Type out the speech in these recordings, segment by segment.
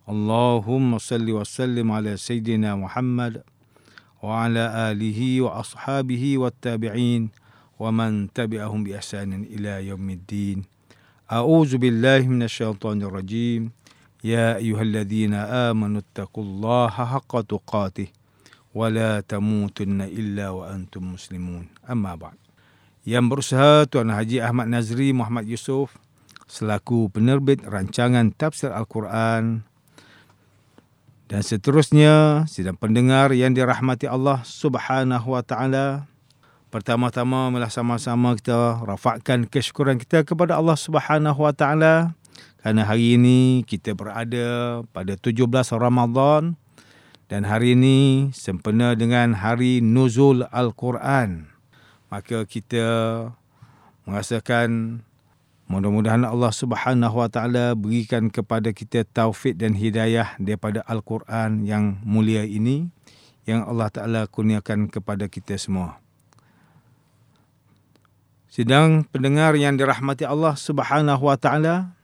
rasuluh. اللهم صل وسلم على سيدنا محمد وعلى آله وأصحابه والتابعين ومن تبعهم بإحسان إلى يوم الدين أعوذ بالله من الشيطان الرجيم يا أيها الذين آمنوا اتقوا الله حق تقاته ولا تموتن إلا وأنتم مسلمون أما بعد Yang berusaha Tuan Haji Ahmad Nazri Muhammad Yusof selaku penerbit rancangan tafsir Al-Quran dan seterusnya sidang pendengar yang dirahmati Allah Subhanahu wa taala. Pertama-tama marilah sama-sama kita rafakkan kesyukuran kita kepada Allah Subhanahu wa taala. Kerana hari ini kita berada pada 17 Ramadan. Dan hari ini sempena dengan hari nuzul Al-Quran. Maka kita merasakan Mudah-mudahan Allah Subhanahu Wa Taala berikan kepada kita taufik dan hidayah daripada Al-Quran yang mulia ini yang Allah Taala kurniakan kepada kita semua. Sidang pendengar yang dirahmati Allah Subhanahu Wa Taala,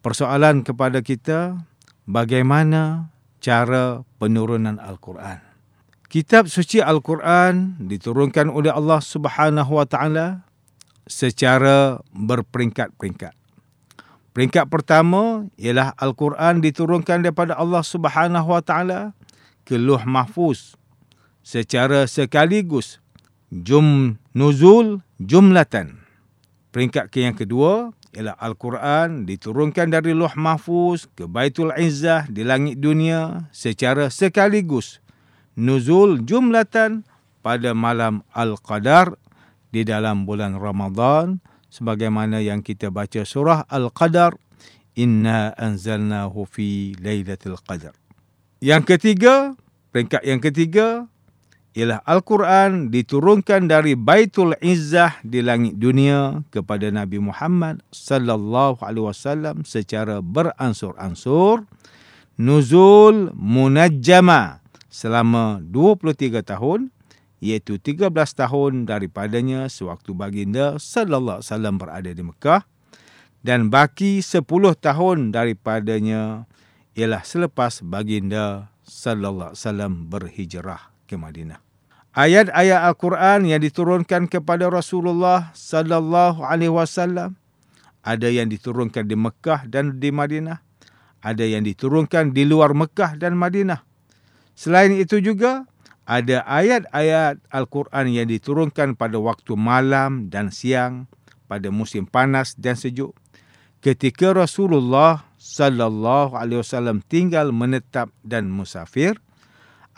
persoalan kepada kita bagaimana cara penurunan Al-Quran. Kitab suci Al-Quran diturunkan oleh Allah Subhanahu Wa Taala secara berperingkat-peringkat. Peringkat pertama ialah Al-Quran diturunkan daripada Allah Subhanahu Wa Taala ke Luh Mahfuz secara sekaligus jum nuzul jumlatan. Peringkat yang kedua ialah Al-Quran diturunkan dari Luh Mahfuz ke Baitul Izzah di langit dunia secara sekaligus nuzul jumlatan pada malam Al-Qadar di dalam bulan Ramadan sebagaimana yang kita baca surah Al-Qadar inna anzalnahu fi lailatul qadar. Yang ketiga, peringkat yang ketiga ialah Al-Quran diturunkan dari Baitul Izzah di langit dunia kepada Nabi Muhammad sallallahu alaihi wasallam secara beransur-ansur nuzul munajjama selama 23 tahun iaitu 13 tahun daripadanya sewaktu baginda sallallahu alaihi wasallam berada di Mekah dan baki 10 tahun daripadanya ialah selepas baginda sallallahu alaihi wasallam berhijrah ke Madinah. Ayat-ayat Al-Quran yang diturunkan kepada Rasulullah sallallahu alaihi wasallam ada yang diturunkan di Mekah dan di Madinah, ada yang diturunkan di luar Mekah dan Madinah. Selain itu juga ada ayat-ayat Al-Quran yang diturunkan pada waktu malam dan siang, pada musim panas dan sejuk. Ketika Rasulullah sallallahu alaihi wasallam tinggal menetap dan musafir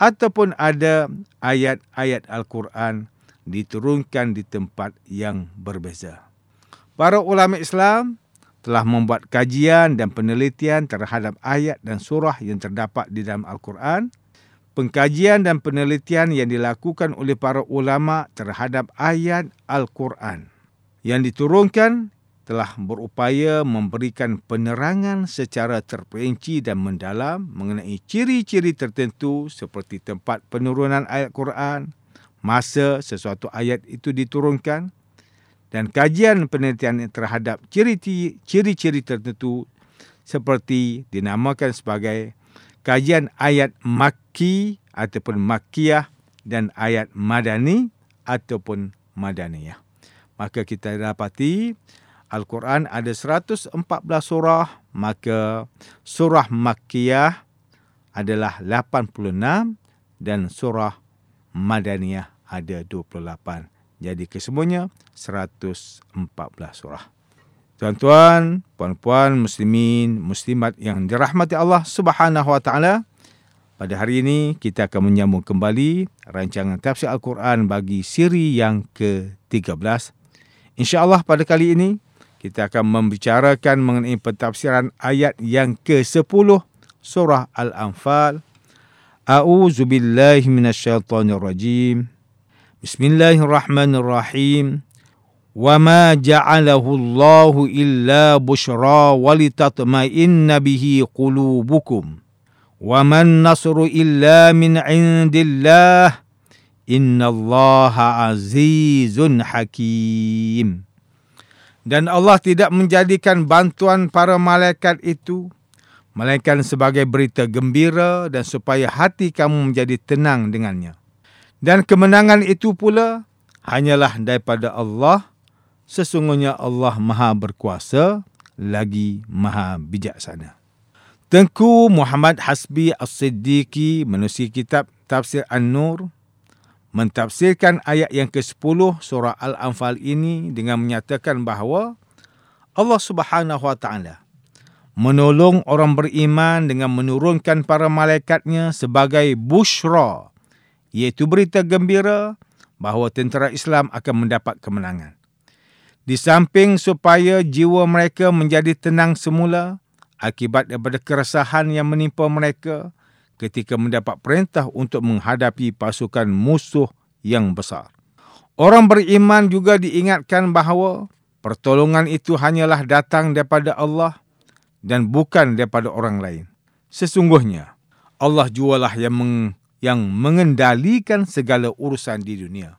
ataupun ada ayat-ayat Al-Quran diturunkan di tempat yang berbeza. Para ulama Islam telah membuat kajian dan penelitian terhadap ayat dan surah yang terdapat di dalam Al-Quran pengkajian dan penelitian yang dilakukan oleh para ulama terhadap ayat Al-Quran yang diturunkan telah berupaya memberikan penerangan secara terperinci dan mendalam mengenai ciri-ciri tertentu seperti tempat penurunan ayat Quran, masa sesuatu ayat itu diturunkan dan kajian penelitian terhadap ciri-ciri tertentu seperti dinamakan sebagai kajian ayat Makki ataupun Makkiyah dan ayat Madani ataupun Madaniyah. Maka kita dapati Al-Quran ada 114 surah, maka surah Makkiyah adalah 86 dan surah Madaniyah ada 28. Jadi kesemuanya 114 surah. Tuan-tuan, puan-puan, muslimin, muslimat yang dirahmati Allah Subhanahu Wa Taala. Pada hari ini kita akan menyambung kembali rancangan tafsir Al-Quran bagi siri yang ke-13. Insya-Allah pada kali ini kita akan membicarakan mengenai pentafsiran ayat yang ke-10 surah Al-Anfal. A'udzu billahi minasyaitonir rajim. Bismillahirrahmanirrahim. Wa ma ja'alahu Allah illa busyra wa litatma'inna qulubukum. Wa man nasru illa min 'indillah. Innallaha azizun hakim. Dan Allah tidak menjadikan bantuan para malaikat itu melainkan sebagai berita gembira dan supaya hati kamu menjadi tenang dengannya. Dan kemenangan itu pula hanyalah daripada Allah. Sesungguhnya Allah Maha Berkuasa lagi Maha Bijaksana. Tengku Muhammad Hasbi As-Siddiqi menusi kitab Tafsir An-Nur mentafsirkan ayat yang ke-10 surah Al-Anfal ini dengan menyatakan bahawa Allah Subhanahu Wa Taala menolong orang beriman dengan menurunkan para malaikatnya sebagai bushra, iaitu berita gembira bahawa tentera Islam akan mendapat kemenangan. Di samping supaya jiwa mereka menjadi tenang semula akibat daripada keresahan yang menimpa mereka ketika mendapat perintah untuk menghadapi pasukan musuh yang besar. Orang beriman juga diingatkan bahawa pertolongan itu hanyalah datang daripada Allah dan bukan daripada orang lain. Sesungguhnya Allah jualah yang meng, yang mengendalikan segala urusan di dunia.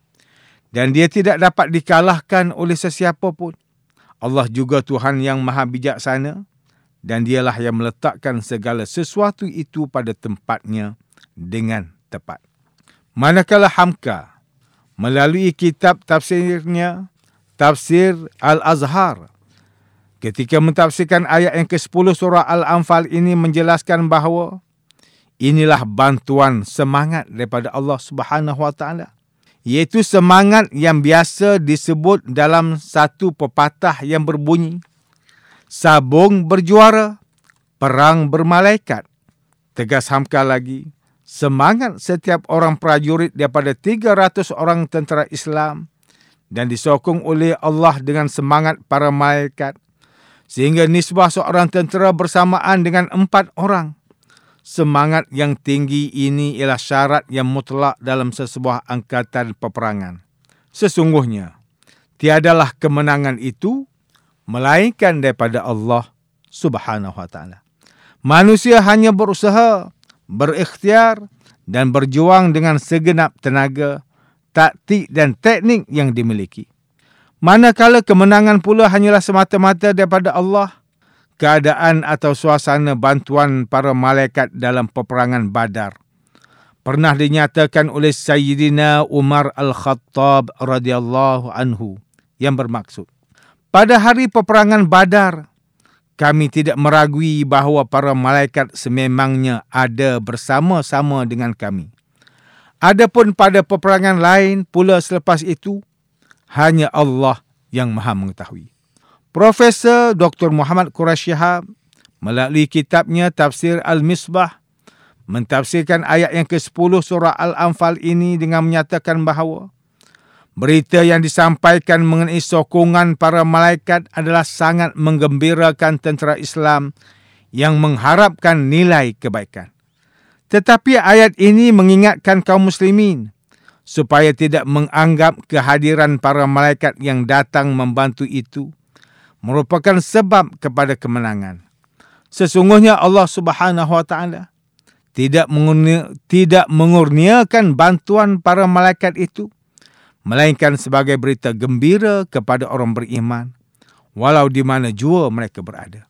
Dan dia tidak dapat dikalahkan oleh sesiapa pun. Allah juga Tuhan yang maha bijaksana dan dialah yang meletakkan segala sesuatu itu pada tempatnya dengan tepat. Manakala Hamka melalui kitab tafsirnya, Tafsir Al-Azhar, Ketika mentafsirkan ayat yang ke-10 surah Al-Anfal ini menjelaskan bahawa inilah bantuan semangat daripada Allah Subhanahu Wa Taala. Iaitu semangat yang biasa disebut dalam satu pepatah yang berbunyi Sabung berjuara, perang bermalaikat. Tegas Hamka lagi, semangat setiap orang prajurit daripada 300 orang tentera Islam dan disokong oleh Allah dengan semangat para malaikat sehingga nisbah seorang tentera bersamaan dengan empat orang. Semangat yang tinggi ini ialah syarat yang mutlak dalam sesebuah angkatan peperangan. Sesungguhnya, tiadalah kemenangan itu melainkan daripada Allah Subhanahu wa taala. Manusia hanya berusaha, berikhtiar dan berjuang dengan segenap tenaga, taktik dan teknik yang dimiliki. Manakala kemenangan pula hanyalah semata-mata daripada Allah, keadaan atau suasana bantuan para malaikat dalam peperangan Badar pernah dinyatakan oleh Sayyidina Umar Al-Khattab radhiyallahu anhu yang bermaksud pada hari peperangan Badar kami tidak meragui bahawa para malaikat sememangnya ada bersama-sama dengan kami. Adapun pada peperangan lain pula selepas itu hanya Allah yang maha mengetahui. Profesor Dr. Muhammad Quraisy Shihab melalui kitabnya Tafsir Al-Misbah mentafsirkan ayat yang ke-10 surah Al-Anfal ini dengan menyatakan bahawa berita yang disampaikan mengenai sokongan para malaikat adalah sangat menggembirakan tentera Islam yang mengharapkan nilai kebaikan. Tetapi ayat ini mengingatkan kaum muslimin supaya tidak menganggap kehadiran para malaikat yang datang membantu itu merupakan sebab kepada kemenangan. Sesungguhnya Allah Subhanahu Wa Taala tidak tidak mengurniakan bantuan para malaikat itu melainkan sebagai berita gembira kepada orang beriman walau di mana jua mereka berada.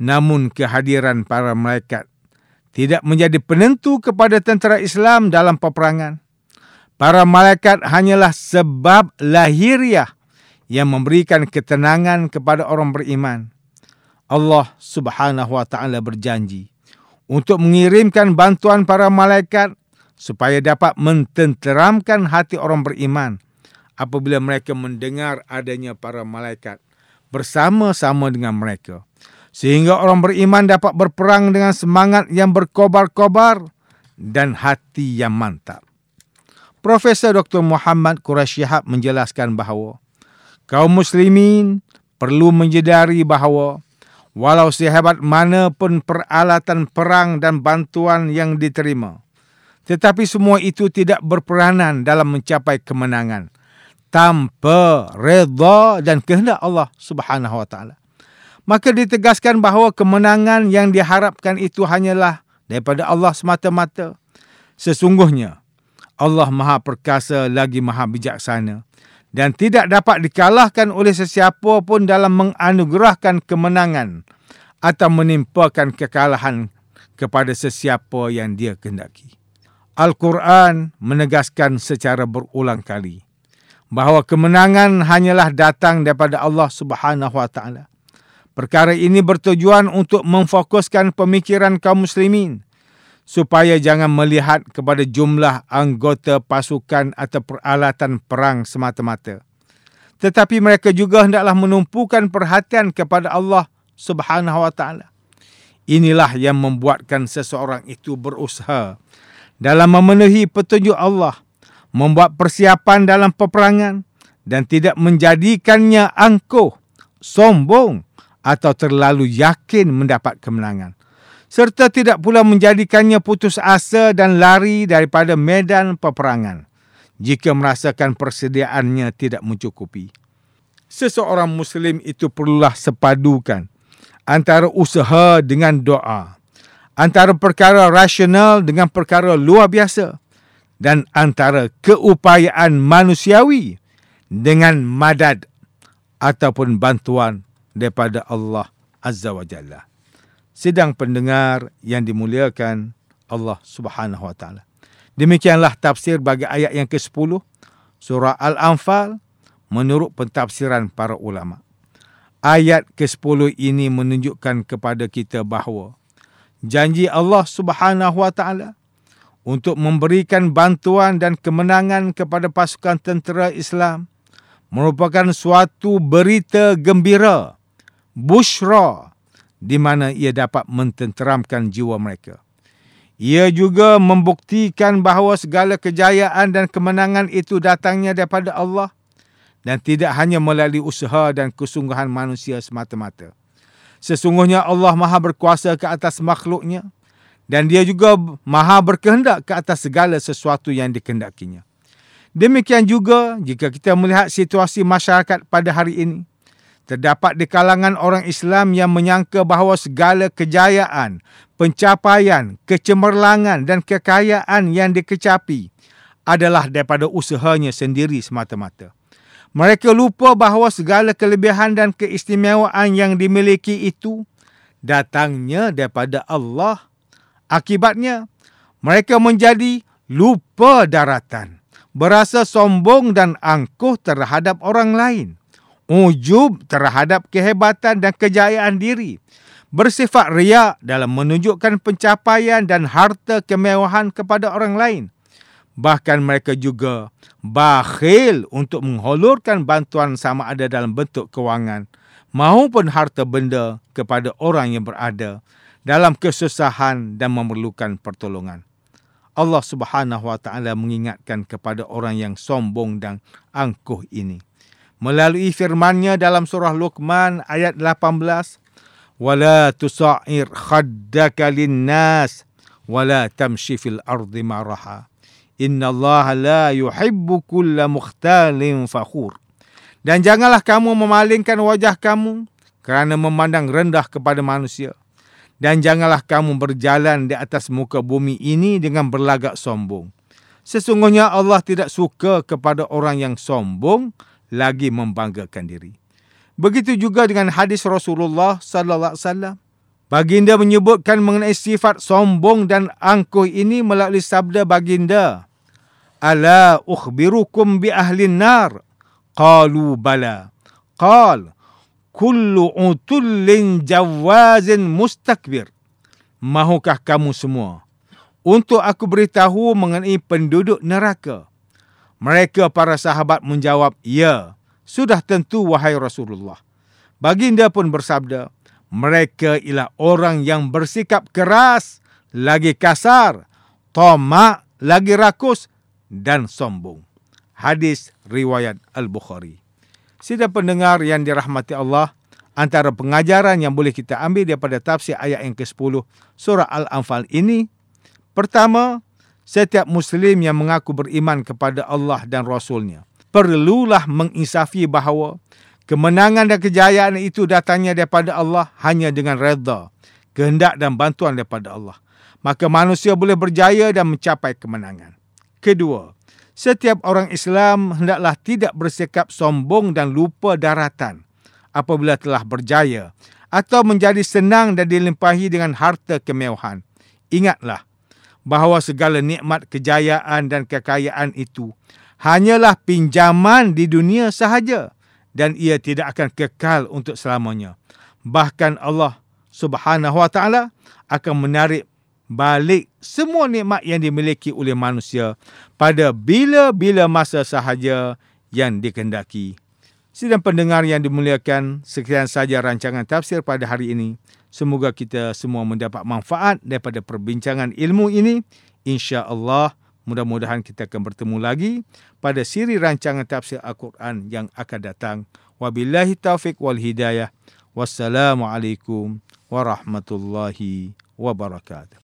Namun kehadiran para malaikat tidak menjadi penentu kepada tentera Islam dalam peperangan Para malaikat hanyalah sebab lahiriah yang memberikan ketenangan kepada orang beriman. Allah Subhanahu wa taala berjanji untuk mengirimkan bantuan para malaikat supaya dapat mententeramkan hati orang beriman apabila mereka mendengar adanya para malaikat bersama-sama dengan mereka sehingga orang beriman dapat berperang dengan semangat yang berkobar-kobar dan hati yang mantap. Profesor Dr. Muhammad Quraisy Shihab menjelaskan bahawa kaum muslimin perlu menjedari bahawa walau sehebat mana pun peralatan perang dan bantuan yang diterima, Tetapi semua itu tidak berperanan dalam mencapai kemenangan tanpa redha dan kehendak Allah Subhanahu wa taala. Maka ditegaskan bahawa kemenangan yang diharapkan itu hanyalah daripada Allah semata-mata. Sesungguhnya Allah Maha Perkasa lagi Maha Bijaksana dan tidak dapat dikalahkan oleh sesiapa pun dalam menganugerahkan kemenangan atau menimpakan kekalahan kepada sesiapa yang dia kehendaki. Al-Quran menegaskan secara berulang kali bahawa kemenangan hanyalah datang daripada Allah Subhanahu Wa Taala. Perkara ini bertujuan untuk memfokuskan pemikiran kaum muslimin supaya jangan melihat kepada jumlah anggota pasukan atau peralatan perang semata-mata. Tetapi mereka juga hendaklah menumpukan perhatian kepada Allah Subhanahu Wa Taala. Inilah yang membuatkan seseorang itu berusaha dalam memenuhi petunjuk Allah, membuat persiapan dalam peperangan dan tidak menjadikannya angkuh, sombong atau terlalu yakin mendapat kemenangan. Serta tidak pula menjadikannya putus asa dan lari daripada medan peperangan jika merasakan persediaannya tidak mencukupi. Seseorang Muslim itu perlulah sepadukan antara usaha dengan doa antara perkara rasional dengan perkara luar biasa dan antara keupayaan manusiawi dengan madad ataupun bantuan daripada Allah Azza wa Jalla. Sedang pendengar yang dimuliakan Allah Subhanahu wa taala. Demikianlah tafsir bagi ayat yang ke-10 surah Al-Anfal menurut pentafsiran para ulama. Ayat ke-10 ini menunjukkan kepada kita bahawa janji Allah Subhanahu Wa Taala untuk memberikan bantuan dan kemenangan kepada pasukan tentera Islam merupakan suatu berita gembira, bushra di mana ia dapat mententeramkan jiwa mereka. Ia juga membuktikan bahawa segala kejayaan dan kemenangan itu datangnya daripada Allah dan tidak hanya melalui usaha dan kesungguhan manusia semata-mata. Sesungguhnya Allah maha berkuasa ke atas makhluknya dan dia juga maha berkehendak ke atas segala sesuatu yang dikehendakinya. Demikian juga jika kita melihat situasi masyarakat pada hari ini. Terdapat di kalangan orang Islam yang menyangka bahawa segala kejayaan, pencapaian, kecemerlangan dan kekayaan yang dikecapi adalah daripada usahanya sendiri semata-mata. Mereka lupa bahawa segala kelebihan dan keistimewaan yang dimiliki itu datangnya daripada Allah. Akibatnya, mereka menjadi lupa daratan, berasa sombong dan angkuh terhadap orang lain, ujub terhadap kehebatan dan kejayaan diri, bersifat riak dalam menunjukkan pencapaian dan harta kemewahan kepada orang lain. Bahkan mereka juga bakhil untuk menghulurkan bantuan sama ada dalam bentuk kewangan maupun harta benda kepada orang yang berada dalam kesusahan dan memerlukan pertolongan. Allah Subhanahu wa taala mengingatkan kepada orang yang sombong dan angkuh ini melalui firman-Nya dalam surah Luqman ayat 18 wala tusa'ir khaddaka lin-nas wala tamshi fil ardi maraha Inna Allah la yuhibbu kulla mukhtalin fakhur. Dan janganlah kamu memalingkan wajah kamu kerana memandang rendah kepada manusia. Dan janganlah kamu berjalan di atas muka bumi ini dengan berlagak sombong. Sesungguhnya Allah tidak suka kepada orang yang sombong lagi membanggakan diri. Begitu juga dengan hadis Rasulullah sallallahu alaihi wasallam. Baginda menyebutkan mengenai sifat sombong dan angkuh ini melalui sabda baginda. Ala ukhbirukum bi ahli nar? Qalu bala. Qal, kullu utullin jawazin mustakbir. Mahukah kamu semua untuk aku beritahu mengenai penduduk neraka? Mereka para sahabat menjawab, ya, sudah tentu wahai Rasulullah. Baginda pun bersabda, mereka ialah orang yang bersikap keras, lagi kasar, tomak, lagi rakus dan sombong. Hadis riwayat Al-Bukhari. Sida pendengar yang dirahmati Allah, antara pengajaran yang boleh kita ambil daripada tafsir ayat yang ke-10 surah Al-Anfal ini, pertama, setiap Muslim yang mengaku beriman kepada Allah dan Rasulnya perlulah menginsafi bahawa kemenangan dan kejayaan itu datangnya daripada Allah hanya dengan redha, kehendak dan bantuan daripada Allah. Maka manusia boleh berjaya dan mencapai kemenangan. Kedua, setiap orang Islam hendaklah tidak bersikap sombong dan lupa daratan apabila telah berjaya atau menjadi senang dan dilimpahi dengan harta kemewahan. Ingatlah bahawa segala nikmat kejayaan dan kekayaan itu hanyalah pinjaman di dunia sahaja dan ia tidak akan kekal untuk selamanya. Bahkan Allah Subhanahu Wa Taala akan menarik balik semua nikmat yang dimiliki oleh manusia pada bila-bila masa sahaja yang dikehendaki. Sidang pendengar yang dimuliakan, sekian saja rancangan tafsir pada hari ini. Semoga kita semua mendapat manfaat daripada perbincangan ilmu ini. Insya-Allah Mudah-mudahan kita akan bertemu lagi pada siri rancangan tafsir Al-Quran yang akan datang. Wabillahi taufiq wal hidayah. Wassalamualaikum warahmatullahi wabarakatuh.